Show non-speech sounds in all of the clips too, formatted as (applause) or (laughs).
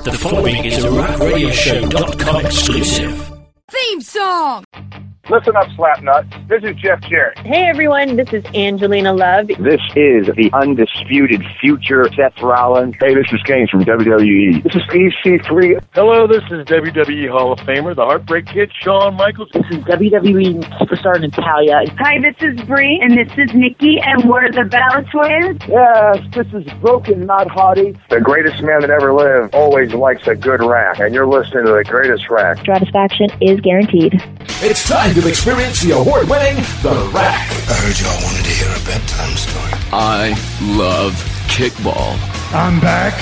The following is a RackRadioShow.com exclusive. Theme song! Listen up, Slapnut. This is Jeff Jarrett. Hey everyone, this is Angelina Love. This is the undisputed future Seth Rollins. Hey, this is Kane from WWE. This is EC3. Hello, this is WWE Hall of Famer, the Heartbreak Kid, Shawn Michaels. This is WWE superstar Natalya. Hi, this is Brie, and this is Nikki, and we're the Bella Twins. Yes, this is Broken, not Hottie. The greatest man that ever lived always likes a good rack, and you're listening to the greatest rack. Satisfaction is guaranteed. It's time to experience the award winning The Rack. I heard y'all wanted to hear a bedtime story. I love kickball. I'm back,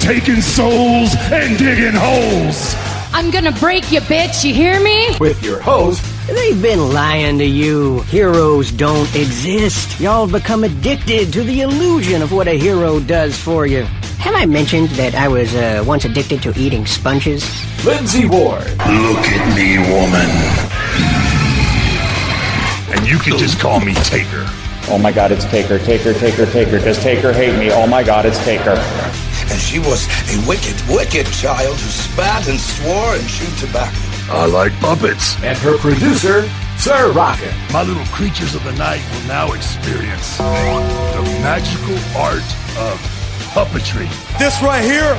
taking souls and digging holes. I'm gonna break you, bitch, you hear me? With your host, They've been lying to you. Heroes don't exist. Y'all become addicted to the illusion of what a hero does for you. Have I mentioned that I was uh, once addicted to eating sponges? Lindsey Ward. Look at me, woman. And you can just call me Taker. Oh my god, it's Taker, Taker, Taker, Taker. Does Taker hate me? Oh my god, it's Taker. And she was a wicked, wicked child who spat and swore and chewed tobacco. I like puppets. And her producer, Sir Rockin. My little creatures of the night will now experience the magical art of puppetry. This right here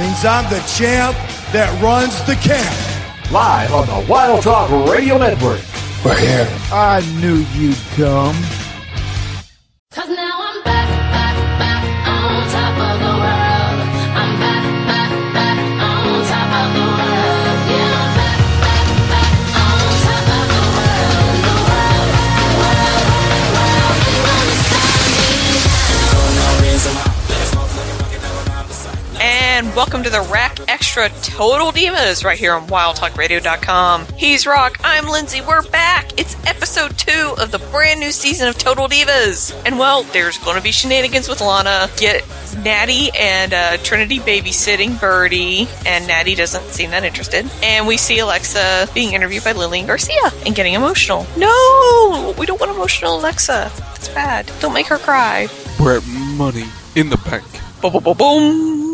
means I'm the champ that runs the camp. Live on the Wild Talk Radio Network. We're here. I knew you'd come. Cause now I'm And welcome to the Rack Extra Total Divas right here on WildTalkRadio.com. He's Rock, I'm Lindsey, we're back. It's episode two of the brand new season of Total Divas. And well, there's going to be shenanigans with Lana. Get Natty and uh, Trinity babysitting Birdie, and Natty doesn't seem that interested. And we see Alexa being interviewed by Lillian Garcia and getting emotional. No, we don't want emotional Alexa. That's bad. Don't make her cry. We're at Money in the Bank. Boom, boom, boom, boom.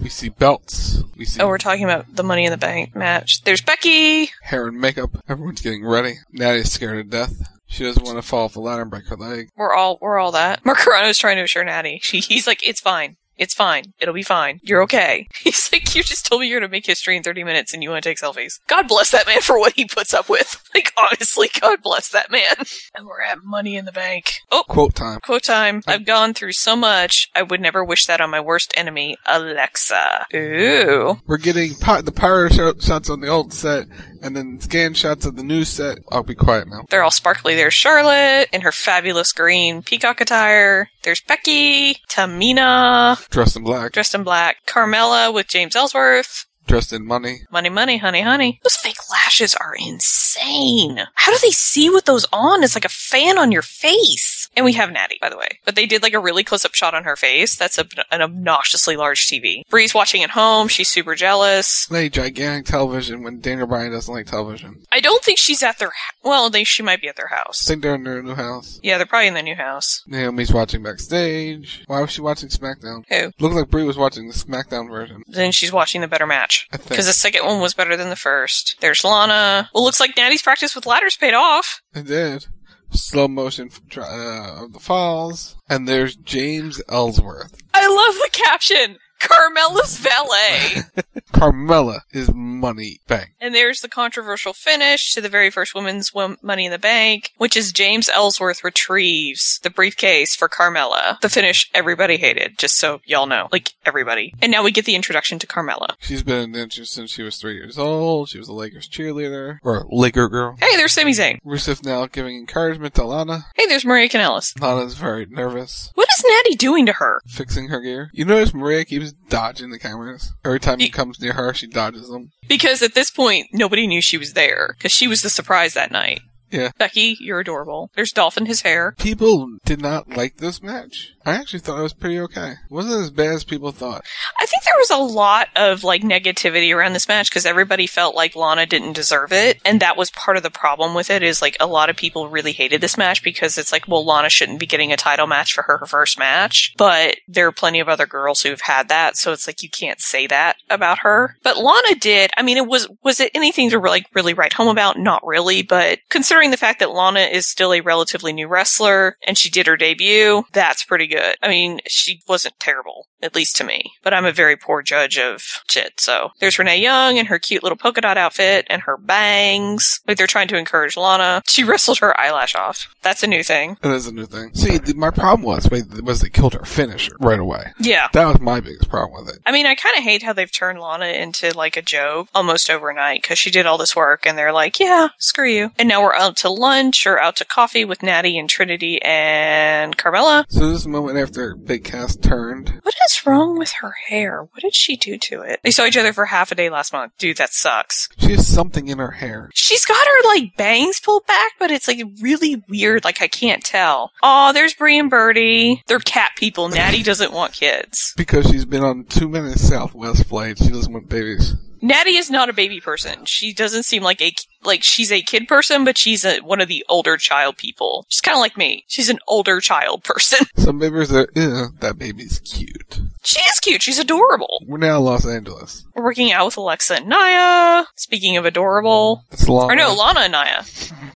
We see belts. We see Oh, we're talking about the Money in the Bank match. There's Becky. hair and makeup. Everyone's getting ready. Natty's scared to death. She doesn't want to fall off the ladder and break her leg. We're all we're all that. Mark Carrano's trying to assure Natty. She, (laughs) he's like, it's fine. It's fine. It'll be fine. You're okay. (laughs) He's like, you just told me you're gonna make history in 30 minutes and you want to take selfies. God bless that man for what he puts up with. (laughs) Like, honestly, God bless that man. (laughs) And we're at Money in the Bank. Oh, Quote time. quote time. I've gone through so much. I would never wish that on my worst enemy, Alexa. Ooh. We're getting pi- the power shots on the old set, and then scan shots of the new set. I'll be quiet now. They're all sparkly. There's Charlotte in her fabulous green peacock attire. There's Becky, Tamina, Dressed in black. dressed in black, Carmella with James Ellsworth. Dressed in money. Money, money, honey, honey. Those fake lashes are insane. How do they see with those on? It's like a fan on your face. And we have Natty, by the way. But they did like a really close up shot on her face. That's a, an obnoxiously large TV. Brie's watching at home. She's super jealous. They gigantic television when Daniel Bryan doesn't like television. I don't think she's at their, well, they, she might be at their I house. think they're in their new house. Yeah, they're probably in their new house. Naomi's watching backstage. Why was she watching SmackDown? Who? Looked like Brie was watching the SmackDown version. Then she's watching the better match. Because the second one was better than the first. There's Lana. Well, looks like Natty's practice with ladders paid off. It did. Slow motion uh, of the falls. And there's James Ellsworth. I love the caption. Carmella's valet. (laughs) Carmella is money bank. and there's the controversial finish to the very first women's wom- Money in the Bank, which is James Ellsworth retrieves the briefcase for Carmella. The finish everybody hated, just so y'all know. Like, everybody. And now we get the introduction to Carmella. She's been an the since she was three years old. She was a Lakers cheerleader. Or Laker girl. Hey, there's Sami Zayn. Rusev now giving encouragement to Lana. Hey, there's Maria Kanellis. Lana's very nervous. What is Natty doing to her? Fixing her gear. You notice Maria keeps dodging the cameras. Every time he comes near her, she dodges them. Because at this point, nobody knew she was there, because she was the surprise that night. Yeah. Becky, you're adorable. There's Dolphin, his hair. People did not like this match. I actually thought it was pretty okay. It wasn't as bad as people thought. I think there was a lot of like negativity around this match because everybody felt like Lana didn't deserve it, and that was part of the problem with it. Is like a lot of people really hated this match because it's like, well, Lana shouldn't be getting a title match for her first match, but there are plenty of other girls who've had that, so it's like you can't say that about her. But Lana did. I mean, it was was it anything to like really write home about? Not really, but considering the fact that Lana is still a relatively new wrestler and she did her debut, that's pretty good. I mean, she wasn't terrible, at least to me, but I'm a very poor judge of shit. So there's Renee Young and her cute little polka dot outfit and her bangs. Like they're trying to encourage Lana. She wrestled her eyelash off. That's a new thing. It is a new thing. See, th- my problem was was they killed her finisher right away. Yeah. That was my biggest problem with it. I mean, I kind of hate how they've turned Lana into like a joke almost overnight because she did all this work and they're like, yeah, screw you. And now we're out to lunch or out to coffee with Natty and Trinity and Carmella. So this moment after Big Cass turned, What is wrong with her hair? What did she do to it? They saw each other for half a day last month. Dude, that sucks. she has something in her hair. She's got her like bangs pulled back, but it's like really weird. Like I can't tell. Oh, there's Brie and Birdie. They're cat people. Natty doesn't want kids. Because she's been on too many Southwest flights, she doesn't want babies. Natty is not a baby person. She doesn't seem like a like she's a kid person, but she's a, one of the older child people. She's kind of like me. She's an older child person. (laughs) Some babies are, ew, that baby's cute. she is cute. She's adorable. We're now in Los Angeles. We're working out with Alexa and Nia. Speaking of adorable, It's Lana. or no, Lana and Naya.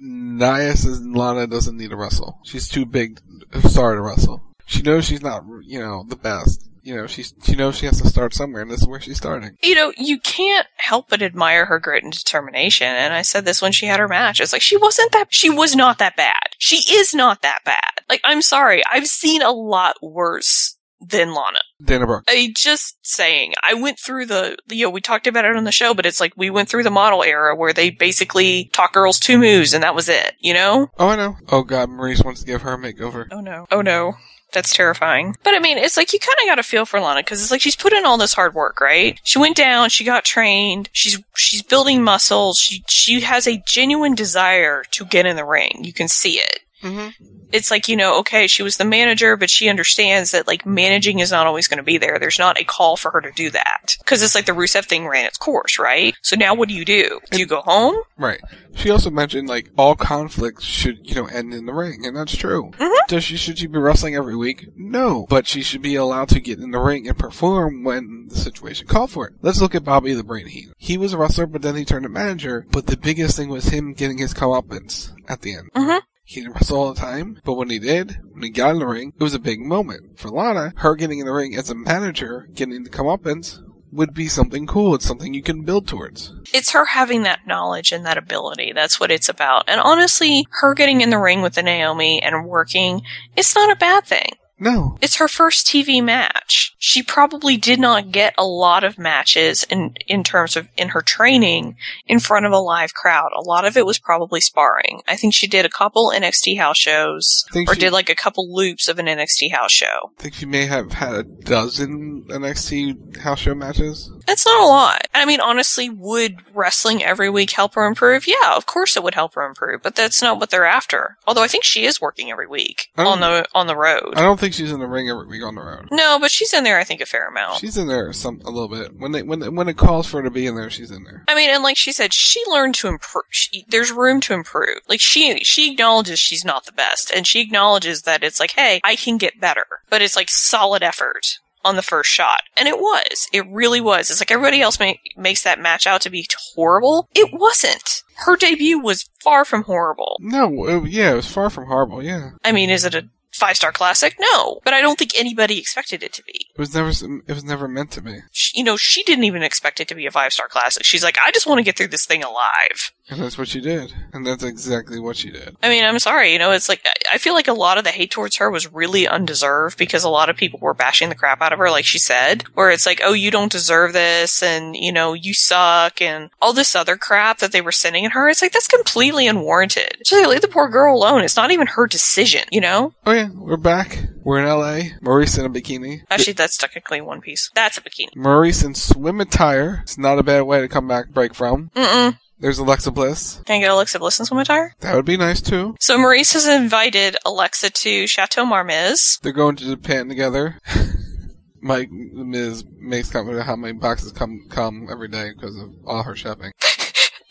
Nia says Lana doesn't need to wrestle. She's too big, sorry to wrestle. She knows she's not, you know, the best. You know, she's, she knows she has to start somewhere, and this is where she's starting. You know, you can't help but admire her grit and determination. And I said this when she had her match. It's like she wasn't that. She was not that bad. She is not that bad. Like I'm sorry, I've seen a lot worse than Lana. Dana Brooke. I just saying, I went through the, you know, we talked about it on the show, but it's like we went through the model era where they basically taught girls two moves and that was it, you know? Oh, I know. Oh god, Maryse wants to give her a makeover. Oh no. Oh no. That's terrifying. But I mean, it's like you kind of got to feel for Lana because it's like she's put in all this hard work, right? She went down, she got trained, she's she's building muscles, she she has a genuine desire to get in the ring. You can see it. Mm-hmm. It's like, you know, okay, she was the manager, but she understands that like managing is not always going to be there. There's not a call for her to do that. Cause it's like the Rusev thing ran its course, right? So now what do you do? Do you go home? Right. She also mentioned like all conflicts should, you know, end in the ring, and that's true. Mm-hmm. Does she should she be wrestling every week? No, but she should be allowed to get in the ring and perform when the situation called for it. Let's look at Bobby the Brain Heenan. He was a wrestler, but then he turned to manager. But the biggest thing was him getting his comeuppance at the end. Mm-hmm. He didn't wrestle all the time, but when he did, when he got in the ring, it was a big moment. For Lana, her getting in the ring as a manager, getting the comeuppance, would be something cool. It's something you can build towards. It's her having that knowledge and that ability. That's what it's about. And honestly, her getting in the ring with the Naomi and working, it's not a bad thing. No. It's her first TV match. She probably did not get a lot of matches in in terms of in her training in front of a live crowd. A lot of it was probably sparring. I think she did a couple NXT house shows or she- did like a couple loops of an NXT house show. I think she may have had a dozen NXT house show matches. That's not a lot. I mean, honestly, would wrestling every week help her improve? Yeah, of course it would help her improve, but that's not what they're after. Although I think she is working every week on the on the road. I don't think she's in the ring every week on the road. No, but she's in there. I think a fair amount. She's in there some a little bit. When they when they, when it calls for her to be in there, she's in there. I mean, and like she said, she learned to improve. She, there's room to improve. Like she, she acknowledges she's not the best, and she acknowledges that it's like, hey, I can get better. But it's like solid effort on the first shot, and it was. It really was. It's like everybody else ma- makes that match out to be horrible. It wasn't. Her debut was far from horrible. No, it, yeah, it was far from horrible. Yeah, I mean, is it a five star classic? No, but I don't think anybody expected it to be. It was never it was never meant to be. She, you know, she didn't even expect it to be a five star classic. She's like, I just want to get through this thing alive. And that's what she did. And that's exactly what she did. I mean, I'm sorry, you know, it's like, I- feel like a lot of the hate towards her was really undeserved because a lot of people were bashing the crap out of her, like she said, where it's like, oh, you don't deserve this, and, you know, you suck, and all this other crap that they were sending at her. It's like, that's completely unwarranted. Just like, leave the poor girl alone. It's not even her decision, you know? Oh yeah, we're back. We're in LA. Maryse in a bikini. Actually, that's technically one piece. That's a bikini. Maryse in swim attire. It's not a bad way to come back break from. Mm-mm. There's Alexa Bliss. Can I get Alexa Bliss in swim attire? That would be nice too. So Maryse has invited Alexa to Chateau Marmiz. They're going to Japan together. (laughs) Mike Miz makes comment about how many boxes come come every day because of all her shopping. (laughs)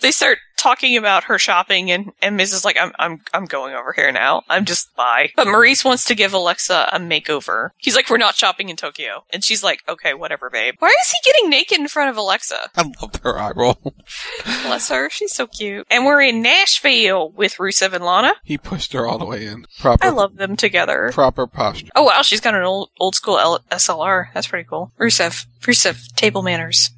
They start talking about her shopping and, and Miz is like, I'm, I'm, I'm going over here now. I'm just bye. But Maryse wants to give Alexa a makeover. He's like, we're not shopping in Tokyo. And she's like, okay, whatever, babe. Why is he getting naked in front of Alexa? I love her eye roll. (laughs) Bless her. She's so cute. And we're in Nashville with Rusev and Lana. He pushed her all the way in. Proper. I love them together. Proper posture. Oh wow, she's got an old, old school L- SLR. That's pretty cool. Rusev. Rusev. Table manners.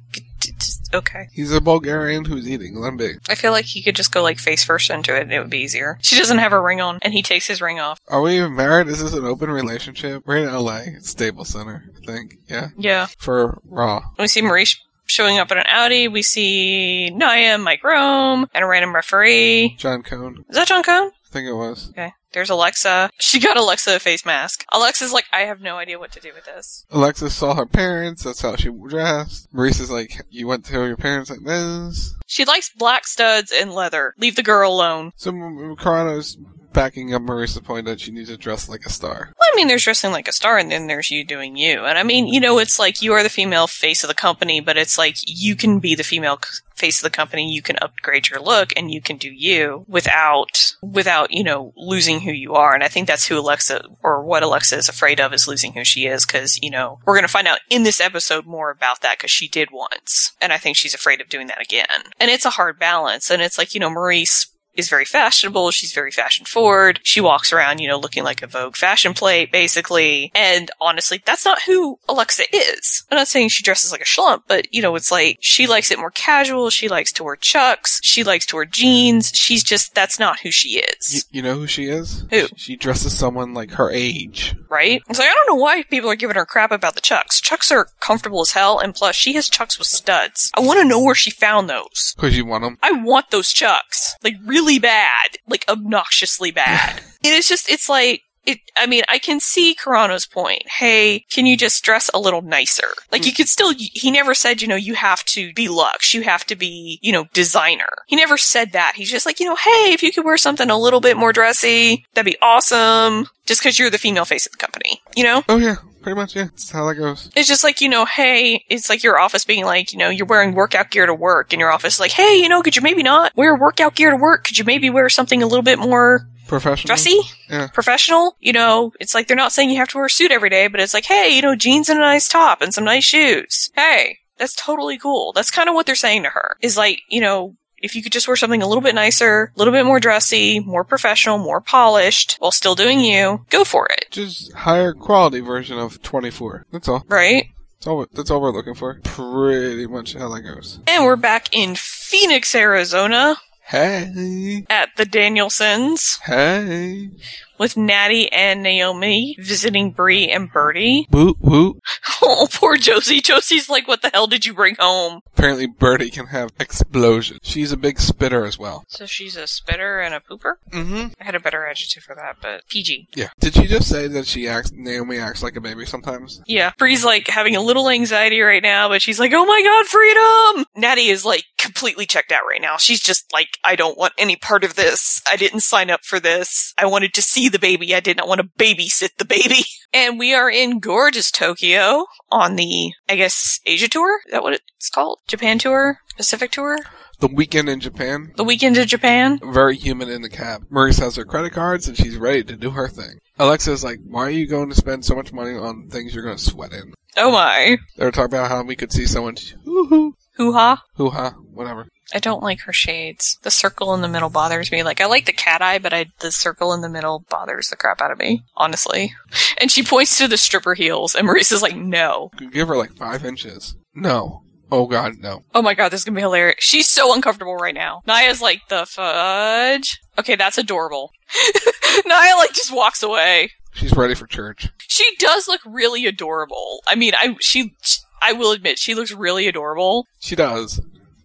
Okay. He's a Bulgarian who's eating. Be. I feel like he could just go like face first into it and it would be easier. She doesn't have her ring on and he takes his ring off. Are we even married? Is this an open relationship? We're in LA. It's Staples Center, I think. Yeah. Yeah. For Raw. We see Maryse showing up in an Audi. We see Nia, Mike Rome, and a random referee. John Cone. Is that John Cone? I think it was. Okay. There's Alexa. She got Alexa a face mask. Alexa's like, I have no idea what to do with this. Alexa saw her parents. That's how she dressed. Maryse is like, you went to your parents like this. She likes black studs and leather. Leave the girl alone. So Carrano's backing up Maryse's point that she needs to dress like a star. I mean, there's dressing like a star, and then there's you doing you. And I mean, you know, it's like you are the female face of the company, but it's like you can be the female face of the company. You can upgrade your look, and you can do you without without you know losing who you are. And I think that's who Alexa or what Alexa is afraid of is losing who she is, because you know we're gonna find out in this episode more about that because she did once, and I think she's afraid of doing that again. And it's a hard balance, and it's like you know Maryse is very fashionable. She's very fashion forward. She walks around, you know, looking like a Vogue fashion plate, basically. And honestly, that's not who Alexa is. I'm not saying she dresses like a schlump, but you know, it's like she likes it more casual. She likes to wear chucks. She likes to wear jeans. She's just, that's not who she is. You, you know who she is? Who? She dresses someone like her age. Right? It's like, I don't know why people are giving her crap about the chucks. Chucks are comfortable as hell, and plus, she has chucks with studs. I want to know where she found those. Cause you want them. I want those chucks. Like, really bad. Like, obnoxiously bad. (laughs) and it's just, it's like, it, I mean, I can see Carrano's point. Hey, can you just dress a little nicer? Like, you hmm. could still, he never said, you know, you have to be luxe. You have to be, you know, designer. He never said that. He's just like, you know, hey, if you could wear something a little bit more dressy, that'd be awesome. Just because you're the female face of the company, you know? Oh yeah, pretty much. Yeah, that's how that goes. It's just like, you know, hey, it's like your office being like, you know, you're wearing workout gear to work and your office is like, hey, you know, could you maybe not wear workout gear to work? Could you maybe wear something a little bit more Professional. dressy? Yeah. Professional? You know, it's like they're not saying you have to wear a suit every day, but it's like, hey, you know, jeans and a nice top and some nice shoes. Hey, that's totally cool. That's kind of what they're saying to her. Is like, you know, if you could just wear something a little bit nicer, a little bit more dressy, more professional, more polished, while still doing you, go for it. Just higher quality version of 24. That's all. Right? That's all. That's all we're looking for. Pretty much how that goes. And we're back in Phoenix, Arizona Hey. at the Danielsons Hey. With Natty and Naomi visiting Brie and Birdie. Woot woot. (laughs) Oh, poor Josie. Josie's like, what the hell did you bring home? Apparently, Birdie can have explosions. She's a big spitter as well. So she's a spitter and a pooper? Mm-hmm. I had a better adjective for that, but PG. Yeah. Did she just say that she acts? Naomi acts like a baby sometimes. Yeah. Brie's like having a little anxiety right now, but she's like, oh my god, freedom! Natty is like completely checked out right now. She's just like, I don't want any part of this. I didn't sign up for this. I wanted to see the baby. I did not want to babysit the baby. (laughs) And we are in gorgeous Tokyo on the, I guess, Asia tour? Is that what it's called? Japan tour? Pacific tour? The weekend in Japan. The weekend in Japan? Very human in the cab. Maryse has her credit cards and she's ready to do her thing. Alexa's like, why are you going to spend so much money on things you're going to sweat in? Oh my. They're talking about how we could see someone hoo-hoo, Hoo-ha. hoo-ha, whatever. I don't like her shades. The circle in the middle bothers me. Like I like the cat eye, but I the circle in the middle bothers the crap out of me, honestly. (laughs) And she points to the stripper heels, and Maryse is like, "No." Give her like five inches. No. Oh god, no. Oh my god, this is gonna be hilarious. She's so uncomfortable right now. Nia's like, "The fudge." Okay, that's adorable. (laughs) Nia like just walks away. She's ready for church. She does look really adorable. I mean, I she I will admit she looks really adorable. She does.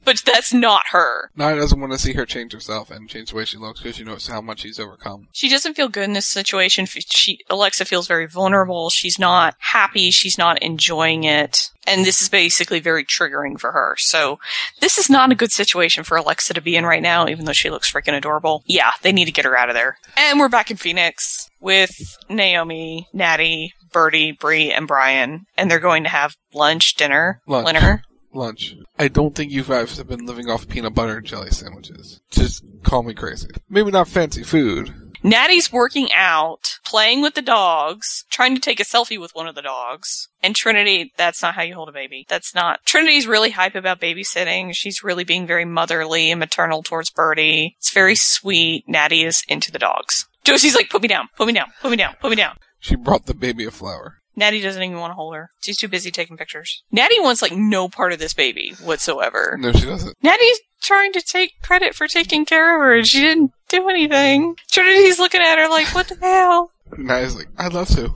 But that's not her. Nia doesn't want to see her change herself and change the way she looks because she knows how much she's overcome. She doesn't feel good in this situation. She Alexa feels very vulnerable. She's not happy. She's not enjoying it. And this is basically very triggering for her. So this is not a good situation for Alexa to be in right now, even though she looks freaking adorable. Yeah, they need to get her out of there. And we're back in Phoenix with Naomi, Natty, Birdie, Brie, and Brian. And they're going to have lunch, dinner, Lunch. dinner. (laughs) Lunch. I don't think you guys have been living off peanut butter and jelly sandwiches. Just call me crazy. Maybe not fancy food. Natty's working out, playing with the dogs, trying to take a selfie with one of the dogs. And Trinity, that's not how you hold a baby. That's not. Trinity's really hype about babysitting. She's really being very motherly and maternal towards Birdie. It's very sweet. Natty is into the dogs. Josie's like, put me down, put me down, put me down, put me down. She brought the baby a flower. Natty doesn't even want to hold her. She's too busy taking pictures. Natty wants like no part of this baby whatsoever. No, she doesn't. Natty's trying to take credit for taking care of her and she didn't do anything. Trinity's looking at her like, what the hell? Naya's like, I'd love to.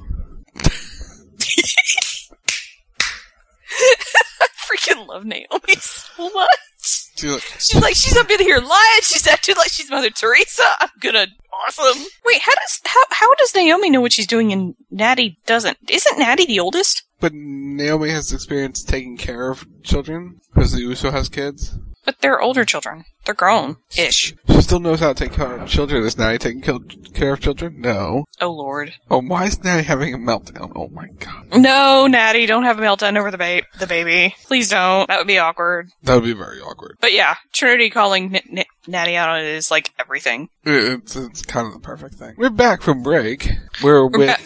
(laughs) I freaking love Naomi so much. She's like, She's like, she's up in here lying. She's acting like she's Mother Teresa. I'm gonna awesome. Wait, how does how how does Naomi know what she's doing and Natty doesn't? Isn't Natty the oldest? But Naomi has experience taking care of children because the Uso has kids. But they're older children. They're grown ish. She still knows how to take care of children. Is Natty taking care of children? No. Oh lord. Oh, why is Natty having a meltdown? Oh my god. No, Natty, don't have a meltdown over the ba- the baby. Please don't. That would be awkward. That would be very awkward. But yeah, Trinity calling N- N- Natty out on it is like everything. It's, it's kind of the perfect thing. We're back from break. We're, with back.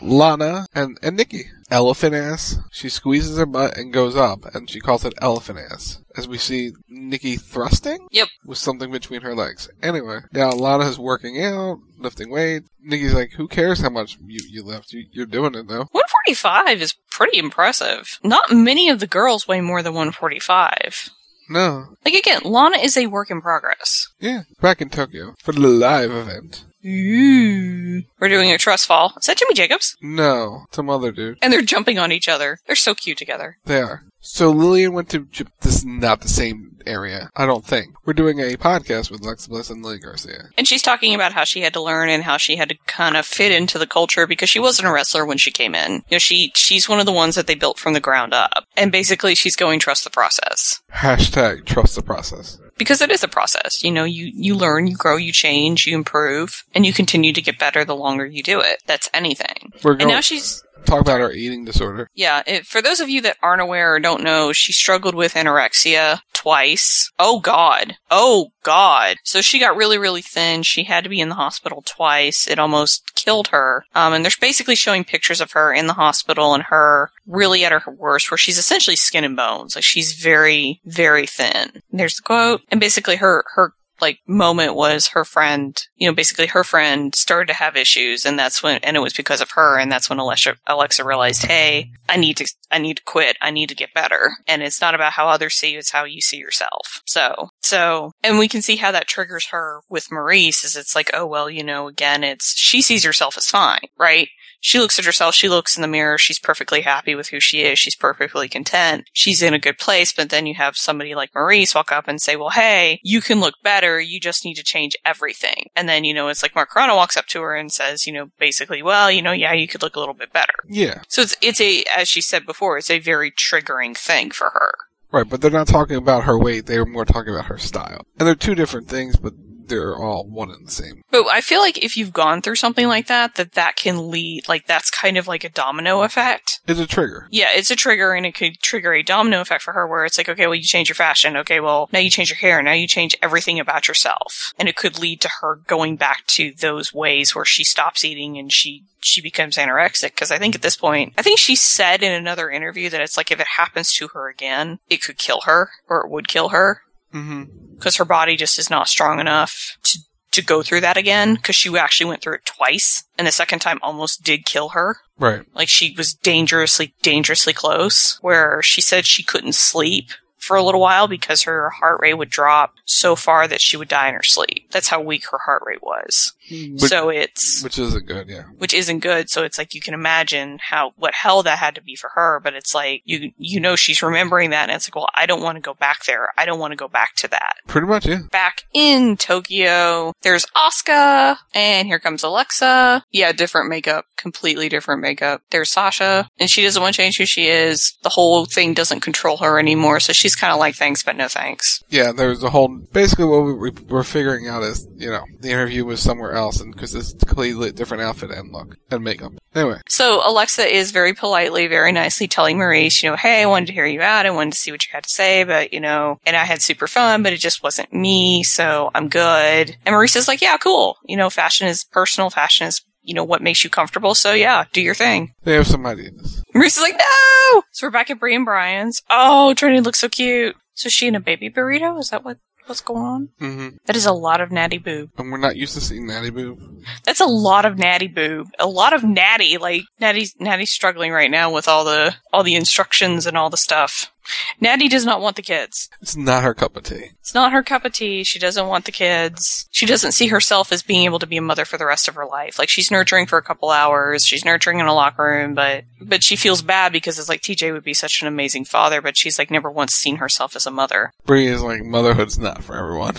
Lana and, and Nikki. Elephant ass. She squeezes her butt and goes up, and she calls it elephant ass. As we see Nikki thrusting? Yep. With something between her legs. Anyway, now Lana is working out, lifting weight. Nikki's like, who cares how much you, you lift? You, you're doing it though. 145 is pretty impressive. Not many of the girls weigh more than 145. No. Like again, Lana is a work in progress. Yeah. Back in Tokyo for the live event. Ooh. We're doing a trust fall. Is that Jimmy Jacobs? No. Some other dude. And they're jumping on each other. They're so cute together. They are. So Lillian went to J- this is not the same area, I don't think. We're doing a podcast with Lex Bliss and Lily Garcia. And she's talking about how she had to learn and how she had to kind of fit into the culture because she wasn't a wrestler when she came in. You know, she she's one of the ones that they built from the ground up. And basically she's going trust the process. Hashtag trust the process. Because it is a process. You know, you, you learn, you grow, you change, you improve, and you continue to get better the longer you do it. That's anything. We're going- and now she's talk about her eating disorder. Yeah, it, for those of you that aren't aware or don't know, she struggled with anorexia twice. Oh god. Oh god. So she got really, really thin. She had to be in the hospital twice. It almost killed her. Um, and they're basically showing pictures of her in the hospital and her really at her worst, where she's essentially skin and bones. Like she's very, very thin. There's the quote. And basically her, her like moment was her friend, you know, basically her friend started to have issues and that's when, and it was because of her. And that's when Alexa, Alexa realized, Hey, I need to, I need to quit. I need to get better. And it's not about how others see you. It's how you see yourself. So, so, and we can see how that triggers her with Maryse is it's like, oh, well, you know, again, it's, she sees herself as fine, right? She looks at herself, she looks in the mirror, she's perfectly happy with who she is, she's perfectly content, she's in a good place, but then you have somebody like Maryse walk up and say, well, hey, you can look better, you just need to change everything. And then, you know, it's like Mark Carrano walks up to her and says, you know, basically, well, you know, yeah, you could look a little bit better. Yeah. So it's, it's a, as she said before, it's a very triggering thing for her. Right, but they're not talking about her weight, they were more talking about her style. And they're two different things, but they're all one and the same. But I feel like if you've gone through something like that, that that can lead, like that's kind of like a domino effect. It's a trigger. Yeah, it's a trigger and it could trigger a domino effect for her where it's like, okay, well, you change your fashion. Okay, well, now you change your hair. Now you change everything about yourself. And it could lead to her going back to those ways where she stops eating and she she becomes anorexic because I think at this point, I think she said in another interview that it's like if it happens to her again, it could kill her or it would kill her Mm-hmm. Because her body just is not strong enough to to go through that again because she actually went through it twice and the second time almost did kill her. Right. like she was dangerously dangerously close where she said she couldn't sleep for a little while because her heart rate would drop so far that she would die in her sleep. That's how weak her heart rate was Which- so it's Which isn't good, yeah. which isn't good. So it's like you can imagine how what hell that had to be for her. But it's like you you know she's remembering that, and it's like, well, I don't want to go back there. I don't want to go back to that. Pretty much, yeah. Back in Tokyo, there's Asuka, and here comes Alexa. Yeah, different makeup, completely different makeup. There's Sasha, and she doesn't want to change who she is. The whole thing doesn't control her anymore, so she's kind of like thanks, but no thanks. Yeah, there's a whole. Basically, what we, we, we're figuring out is, you know, the interview was somewhere and because it's a completely different outfit and look and makeup. Anyway, So Alexa is very politely, very nicely telling Maryse, you know, hey, I wanted to hear you out. I wanted to see what you had to say, but you know, and I had super fun, but it just wasn't me. So I'm good. And Maryse is like, yeah, cool. You know, fashion is personal. Fashion is, you know, what makes you comfortable. So yeah, do your thing. they have some ideas. Maryse is like, no! So we're back at Brie and Brian's. Oh, Trinity looks so cute. So she in a baby burrito? Is that what, what's going on? Mm-hmm. That is a lot of natty boob. And we're not used to seeing Natty Boob. That's a lot of natty boob. A lot of natty. Like Natty's Natty's struggling right now with all the all the instructions and all the stuff. Natty does not want the kids. It's not her cup of tea. It's not her cup of tea. She doesn't want the kids. She doesn't see herself as being able to be a mother for the rest of her life. Like she's nurturing for a couple hours. She's nurturing in a locker room, but but she feels bad because it's like TJ would be such an amazing father, but she's like never once seen herself as a mother. Brie is like, motherhood's not for everyone.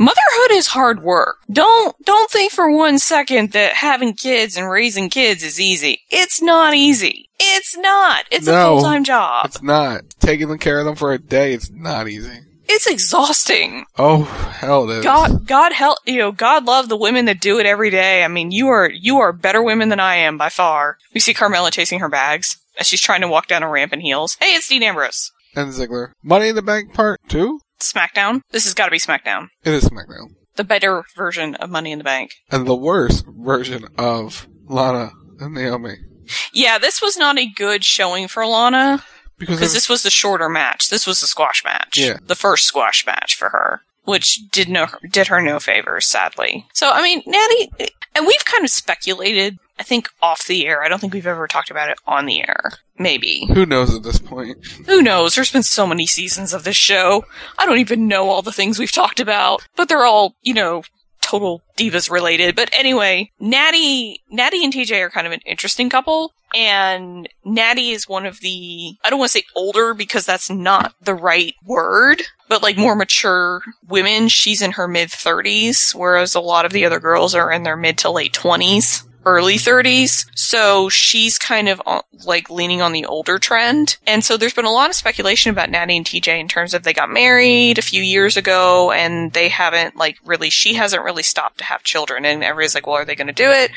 Motherhood is hard work. Don't don't think for one second that having kids and raising kids is easy. It's not easy. It's not. It's a full time job. It's not. Taking care of them for a day, it's not easy. It's exhausting. Oh, hell it is. God God help you know, God love the women that do it every day. I mean, you are you are better women than I am by far. We see Carmella chasing her bags as she's trying to walk down a ramp in heels. Hey, it's Dean Ambrose. And Ziggler. Money in the Bank Part 2? SmackDown. This has got to be SmackDown. It is SmackDown. The better version of Money in the Bank. And the worst version of Lana and Naomi. Yeah, this was not a good showing for Lana Because of- this was the shorter match. This was the squash match. Yeah. The first squash match for her, which did no did her no favors, sadly. So I mean, Natty, and we've kind of speculated. I think off the air. I don't think we've ever talked about it on the air. Maybe. Who knows at this point? Who knows? There's been so many seasons of this show. I don't even know all the things we've talked about, but they're all, you know, total divas related. But anyway, Natty, Natty and TJ are kind of an interesting couple. And Natty is one of the, I don't want to say older because that's not the right word, but like more mature women. She's in her mid 30s, whereas a lot of the other girls are in their mid to late 20s early 30s. So she's kind of uh, like leaning on the older trend. And so there's been a lot of speculation about Natty and TJ in terms of they got married a few years ago and they haven't like really, she hasn't really stopped to have children. And everybody's like, well, are they going to do it?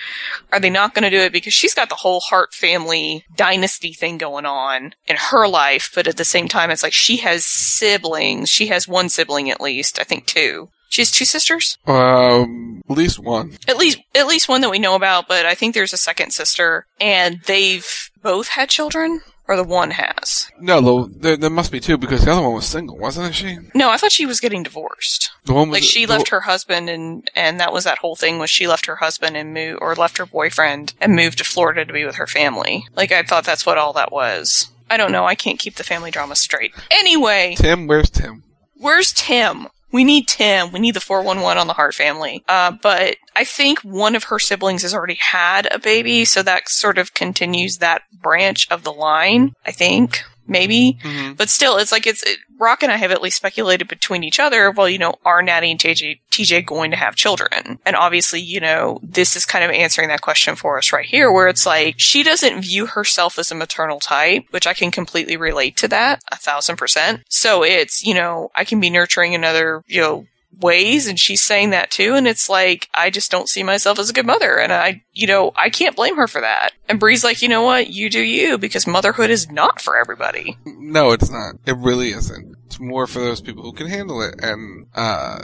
Are they not going to do it? Because she's got the whole Hart family dynasty thing going on in her life. But at the same time, it's like she has siblings. She has one sibling at least. I think two. She has two sisters? Um, at least one. At least, at least one that we know about, but I think there's a second sister, and they've both had children, or the one has. No, there, there must be two because the other one was single, wasn't she? No, I thought she was getting divorced. The one was Like she the- left her husband, and and that was that whole thing was she left her husband and moved, or left her boyfriend and moved to Florida to be with her family. Like I thought that's what all that was. I don't know. I can't keep the family drama straight. Anyway, Tim, where's Tim? Where's Tim? We need Tim. We need the 411 on the Hart family. Uh, but I think one of her siblings has already had a baby, so that sort of continues that branch of the line, I think. Maybe. Mm-hmm. But still, it's like it's, it, Rock and I have at least speculated between each other, well, you know, are Natty and TJ, TJ going to have children? And obviously, you know, this is kind of answering that question for us right here, where it's like, she doesn't view herself as a maternal type, which I can completely relate to that, a thousand percent. So it's, you know, I can be nurturing another you know, ways and she's saying that too and it's like I just don't see myself as a good mother and I you know I can't blame her for that and Brie's like you know what you do you because motherhood is not for everybody No, it's not. It really isn't. It's more for those people who can handle it, and uh,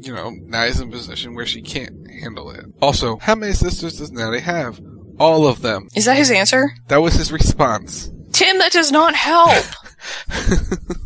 you know, Natty's in a position where she can't handle it. Also, how many sisters does Natty have? All of them. is that his answer That was his response. Tim that does not help (laughs)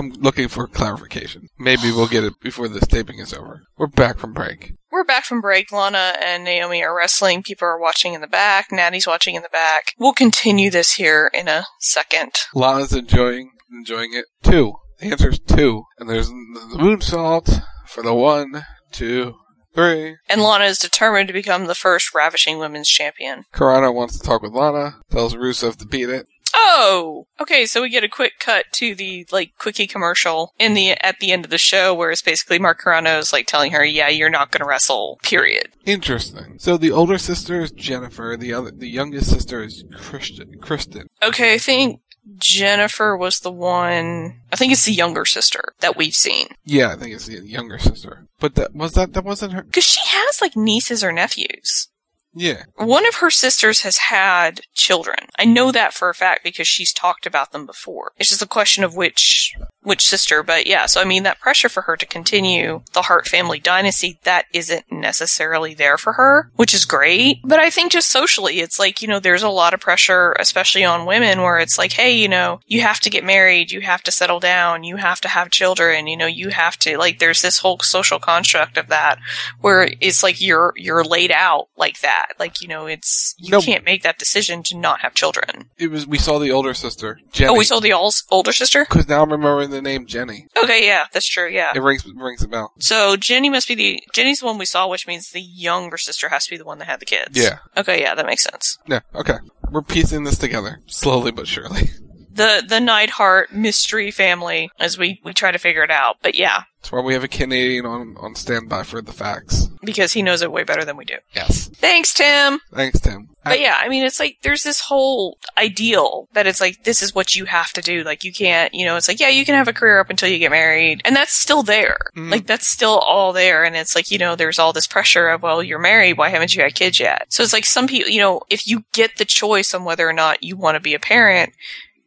I'm looking for clarification. Maybe we'll get it before this taping is over. We're back from break. We're back from break. Lana and Naomi are wrestling. People are watching in the back. Natty's watching in the back. We'll continue this here in a second. Lana's enjoying enjoying it. Two. The answer is two. And there's the moonsault for the one, two, Three. And Lana is determined to become the first ravishing women's champion. Carrano wants to talk with Lana, tells Rusev to beat it. Oh, okay. So we get a quick cut to the like quickie commercial in the at the end of the show, where it's basically Mark Carrano's like telling her, "Yeah, you're not going to wrestle." Period. Interesting. So the older sister is Jennifer. The other, the youngest sister is Kristen. Kristen. Okay, I think Jennifer was the one. I think it's the younger sister that we've seen Yeah, I think it's the younger sister. But that was that. That wasn't her. because she has like nieces or nephews. Yeah. One of her sisters has had children. I know mm-hmm. that for a fact because she's talked about them before. It's just a question of which which sister, but yeah, so I mean that pressure for her to continue the Hart family dynasty that isn't necessarily there for her, which is great. But I think just socially it's like, you know, there's a lot of pressure especially on women where it's like, hey, you know, you have to get married, you have to settle down, you have to have children, you know, you have to like there's this whole social construct of that where it's like you're you're laid out like that. Like, you know, it's you No. can't make that decision to not have children. It was. We saw the older sister, Jenny. Oh, we saw the ol- older sister? Because now I'm remembering the name Jenny. Okay, yeah, that's true, yeah. It rings rings a bell. So Jenny must be the Jenny's the one we saw, which means the younger sister has to be the one that had the kids. Yeah. Okay, yeah, that makes sense. Yeah. Okay. We're piecing this together slowly but surely. The the Neidhart mystery family as we we try to figure it out. But yeah, That's why we have a Canadian on on standby for the facts. because he knows it way better than we do. Yes. Thanks, Tim. Thanks, Tim. But yeah, I mean, it's like there's this whole ideal that it's like this is what you have to do. Like you can't, you know, it's like yeah, you can have a career up until you get married, and that's still there. Mm-hmm. Like that's still all there, and it's like you know, there's all this pressure of well, you're married, why haven't you had kids yet? So it's like some people, you know, if you get the choice on whether or not you want to be a parent.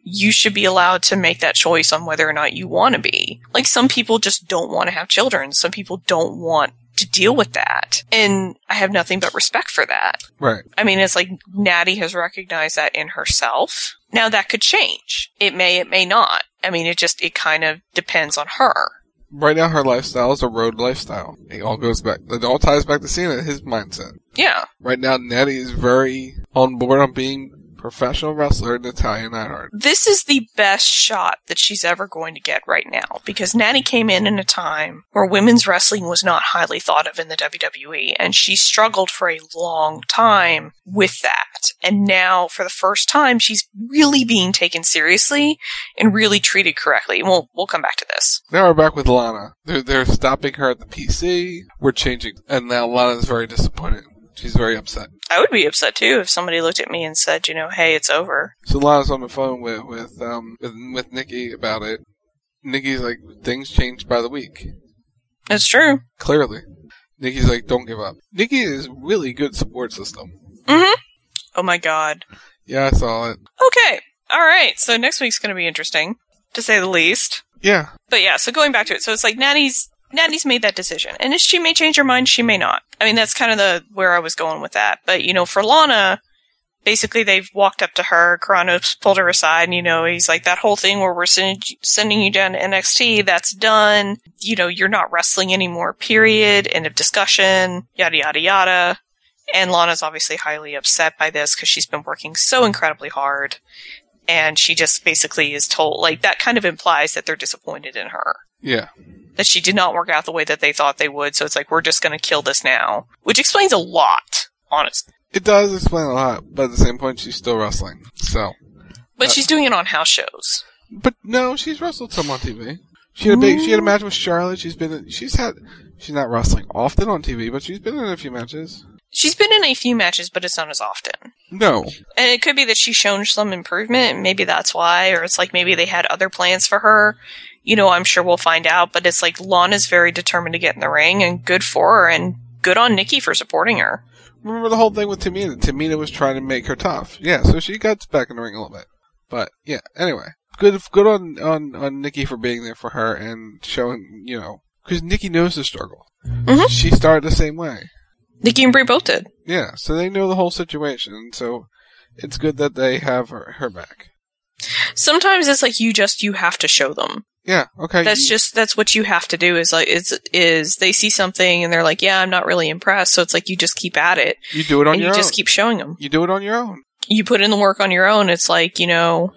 You should be allowed to make that choice on whether or not you want to be. Like some people just don't want to have children. Some people don't want to deal with that. And I have nothing but respect for that. Right. I mean, it's like Natty has recognized that in herself. Now that could change. It may, it may not. I mean, it just, it kind of depends on her. Right now, her lifestyle is a road lifestyle. It all goes back. It all ties back to Cena, his mindset. Yeah. Right now, Natty is very on board on being professional wrestler Natalya Neidhart. This is the best shot that she's ever going to get right now because Natty came in in a time where women's wrestling was not highly thought of in the WWE and she struggled for a long time with that. And now for the first time she's really being taken seriously and really treated correctly. And we'll we'll come back to this. Now we're back with Lana. They're, they're stopping her at the PC. We're changing. And now Lana's very disappointed. She's very upset. I would be upset too if somebody looked at me and said, you know, hey, it's over. So Lana's on the phone with, with, um, with, with Nikki about it. Nikki's like, things change by the week. It's true. Clearly. Nikki's like, don't give up. Nikki is really good support system. Mm-hmm. Oh my god. Yeah, I saw it. Okay. All right. So next week's going to be interesting, to say the least. Yeah. But yeah, so going back to it, so it's like Natty's Natty's made that decision, and if she may change her mind, she may not. I mean, that's kind of the where I was going with that. But you know, for Lana, basically they've walked up to her. Carrano's pulled her aside, and you know, he's like that whole thing where we're send, sending you down to NXT. That's done. You know, you're not wrestling anymore. Period. End of discussion. Yada yada yada. And Lana's obviously highly upset by this because she's been working so incredibly hard. And she just basically is told, like, that kind of implies that they're disappointed in her. Yeah. That she did not work out the way that they thought they would. So it's like, we're just going to kill this now. Which explains a lot, honestly. It does explain a lot, but at the same point, she's still wrestling. So. But uh, she's doing it on house shows. But no, she's wrestled some on TV. She had a big, she had a match with Charlotte. She's been, she's had, she's not wrestling often on TV, but she's been in a few matches. She's been in a few matches, but it's not as often. No. And it could be that she's shown some improvement. Maybe that's why, or it's like maybe they had other plans for her. You know, I'm sure we'll find out. But it's like Lana's very determined to get in the ring, and good for her, and good on Nikki for supporting her. Remember the whole thing with Tamina? Tamina was trying to make her tough. Yeah, so she got back in the ring a little bit. But yeah, anyway, good, good on on on Nikki for being there for her and showing, you know, because Nikki knows the struggle. Mm-hmm. She started the same way. Nikki and Brie both did. Yeah, so they know the whole situation. So it's good that they have her, her back. Sometimes it's like you just you have to show them. Yeah, okay. That's just that's what you have to do. Is like is is they see something and they're like, yeah, I'm not really impressed. So it's like you just keep at it. You do it on your you own. You just keep showing them. You do it on your own. You put in the work on your own. It's like you know,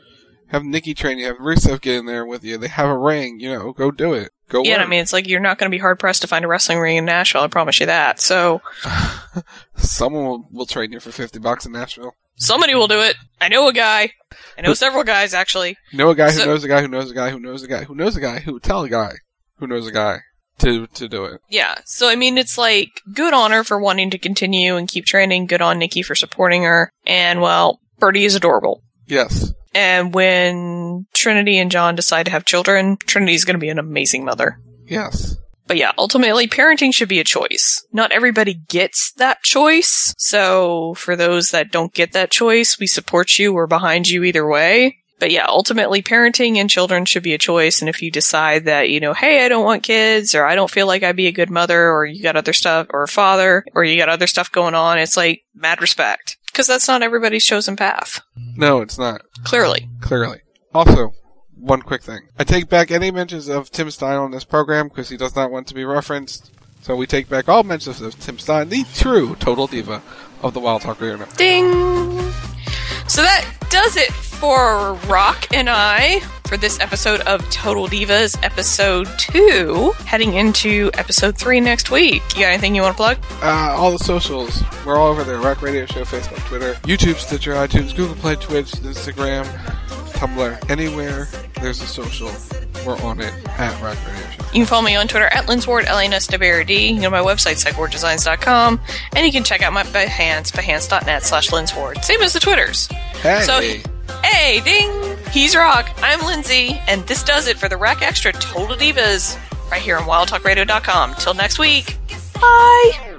Have Nikki train you. Have Rusev get in there with you. They have a ring. You know, go do it. Go yeah. I mean, it's like you're not going to be hard pressed to find a wrestling ring in Nashville. I promise you that. So (laughs) Someone will, will trade you for 50 bucks in Nashville. somebody will do it. I know a guy. I know several guys actually. Know a guy who knows a guy who knows a guy who knows a guy who knows a guy who would tell a guy who knows a guy to to do it. Yeah. So I mean, it's like good on her for wanting to continue and keep training. Good on Nikki for supporting her. And well, Birdie is adorable. Yes. And when Trinity and John decide to have children, Trinity's going to be an amazing mother. Yes. But yeah, ultimately, parenting should be a choice. Not everybody gets that choice. So for those that don't get that choice, we support you. We're behind you either way. But yeah, ultimately, parenting and children should be a choice. And if you decide that, you know, hey, I don't want kids, or I don't feel like I'd be a good mother, or you got other stuff, or a father, or you got other stuff going on, it's like mad respect. Because that's not everybody's chosen path. No, it's not. Clearly. Clearly. Also, one quick thing. I take back any mentions of Tim Stein on this program because he does not want to be referenced. So we take back all mentions of Tim Stein, the true total diva of the Wild Talk Network. Ding! So that does it for Rock and I for this episode of Total Divas, episode two. Heading into episode three next week. You got anything you want to plug? Uh, all the socials. We're all over there. Rock Radio Show, Facebook, Twitter, YouTube, Stitcher, iTunes, Google Play, Twitch, Instagram, Tumblr. Anywhere there's a social, we're on it at Rock Radio Show. You can follow me on Twitter at Linsward, L-A-N-S-W-A-R-D. You can go to my website, psychwarddesigns.com, and you can check out my Behance, behance.net slash Linsward. Same as the Twitters. Hey! So, hey, ding! He's Rock, I'm Lindsey, and this does it for the Rack Extra Total Divas right here on wildtalkradio.com. Till next week, bye!